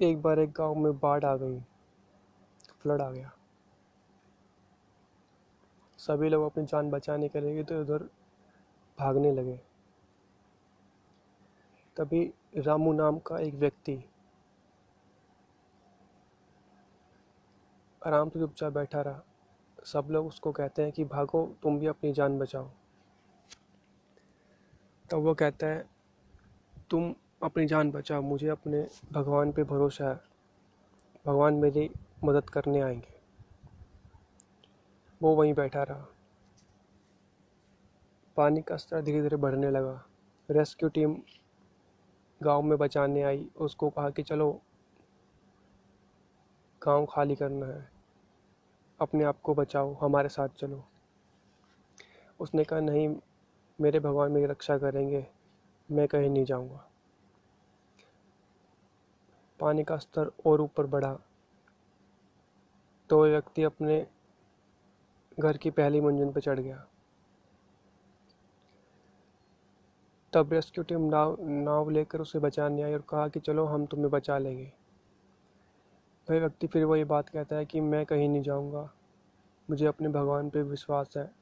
एक बार एक गाँव में बाढ़ आ गई, फ्लड आ गया। सभी लोग अपनी जान बचाने के लिए इधर उधर भागने लगे। तभी रामू नाम का एक व्यक्ति आराम से चुपचाप बैठा रहा। सब लोग उसको कहते हैं कि, भागो, तुम भी अपनी जान बचाओ। तब वो कहता है, तुम अपनी जान बचाओ मुझे अपने भगवान पे भरोसा है। भगवान मेरी मदद करने आएँगे। वो वहीं बैठा रहा। पानी का स्तर धीरे धीरे बढ़ने लगा। रेस्क्यू टीम गाँव में बचाने आई। उसको कहा कि चलो, गाँव खाली करना है। अपने आप को बचाओ, हमारे साथ चलो। उसने कहा, नहीं, मेरे भगवान मेरी रक्षा करेंगे। मैं कहीं नहीं जाऊँगा। पानी का स्तर और ऊपर बढ़ा। तो व्यक्ति अपने घर की पहली मंजिल पर चढ़ गया। तब रेस्क्यू टीम नाव नाव लेकर उसे बचाने आई और कहा कि चलो हम तुम्हें बचा लेंगे। वह व्यक्ति फिर वही बात कहता है कि मैं कहीं नहीं जाऊँगा। मुझे अपने भगवान पे विश्वास है।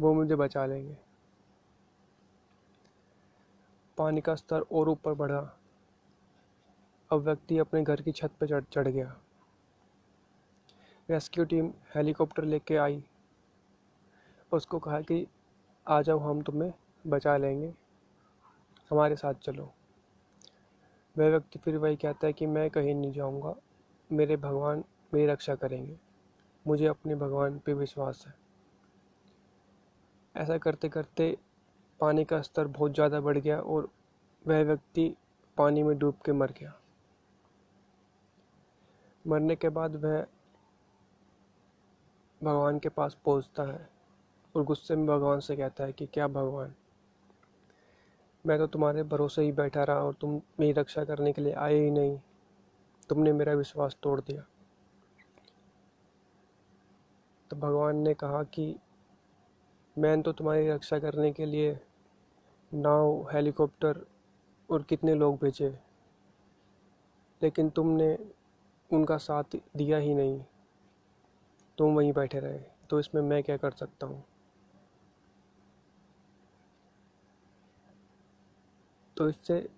वो मुझे बचा लेंगे। पानी का स्तर और ऊपर बढ़ा। अब व्यक्ति अपने घर की छत पर चढ़ चढ़ गया। रेस्क्यू टीम हेलीकॉप्टर लेके आई। उसको कहा कि, आ जाओ, हम तुम्हें बचा लेंगे। हमारे साथ चलो। वह व्यक्ति फिर वही कहता है कि, मैं कहीं नहीं जाऊँगा। मेरे भगवान मेरी रक्षा करेंगे। मुझे अपने भगवान पे विश्वास है। ऐसा करते करते पानी का स्तर बहुत ज़्यादा बढ़ गया और वह व्यक्ति पानी में डूब के मर गया। मरने के बाद वह भगवान के पास पहुँचता है और गुस्से में भगवान से कहता है कि क्या भगवान? मैं तो तुम्हारे भरोसे ही बैठा रहा और तुम मेरी रक्षा करने के लिए आए ही नहीं। तुमने मेरा विश्वास तोड़ दिया। तो भगवान ने कहा कि मैंने तो तुम्हारी रक्षा करने के लिए नाव, हेलीकॉप्टर और कितने लोग भेजे, लेकिन तुमने उनका साथ दिया ही नहीं। तुम वहीं बैठे रहे तो इसमें मैं क्या कर सकता हूँ? तो इससे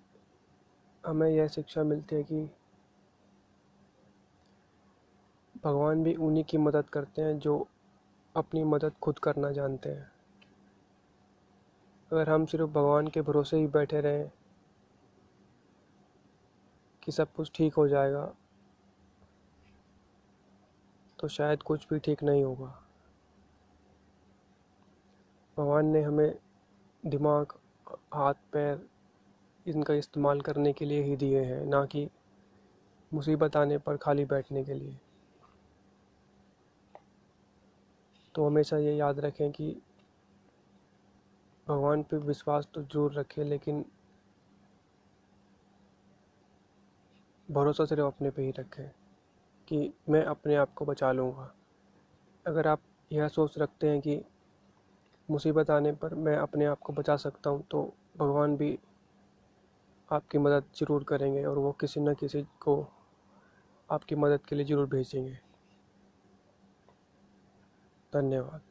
हमें यह शिक्षा मिलती है कि भगवान भी उन्हीं की मदद करते हैं जो अपनी मदद खुद करना जानते हैं। अगर हम सिर्फ़ भगवान के भरोसे ही बैठे रहें कि सब कुछ ठीक हो जाएगा तो शायद कुछ भी ठीक नहीं होगा। भगवान ने हमें दिमाग, हाथ, पैर इनका इस्तेमाल करने के लिए ही दिए हैं, ना कि मुसीबत आने पर खाली बैठने के लिए। तो हमेशा ये याद रखें कि भगवान पे विश्वास तो ज़रूर रखें, लेकिन भरोसा सिर्फ़ अपने पे ही रखें। कि मैं अपने आप को बचा लूँगा। अगर आप यह सोच रखते हैं कि मुसीबत आने पर मैं अपने आप को बचा सकता हूँ तो भगवान भी आपकी मदद ज़रूर करेंगे और वो किसी न किसी को आपकी मदद के लिए ज़रूर भेजेंगे। धन्यवाद।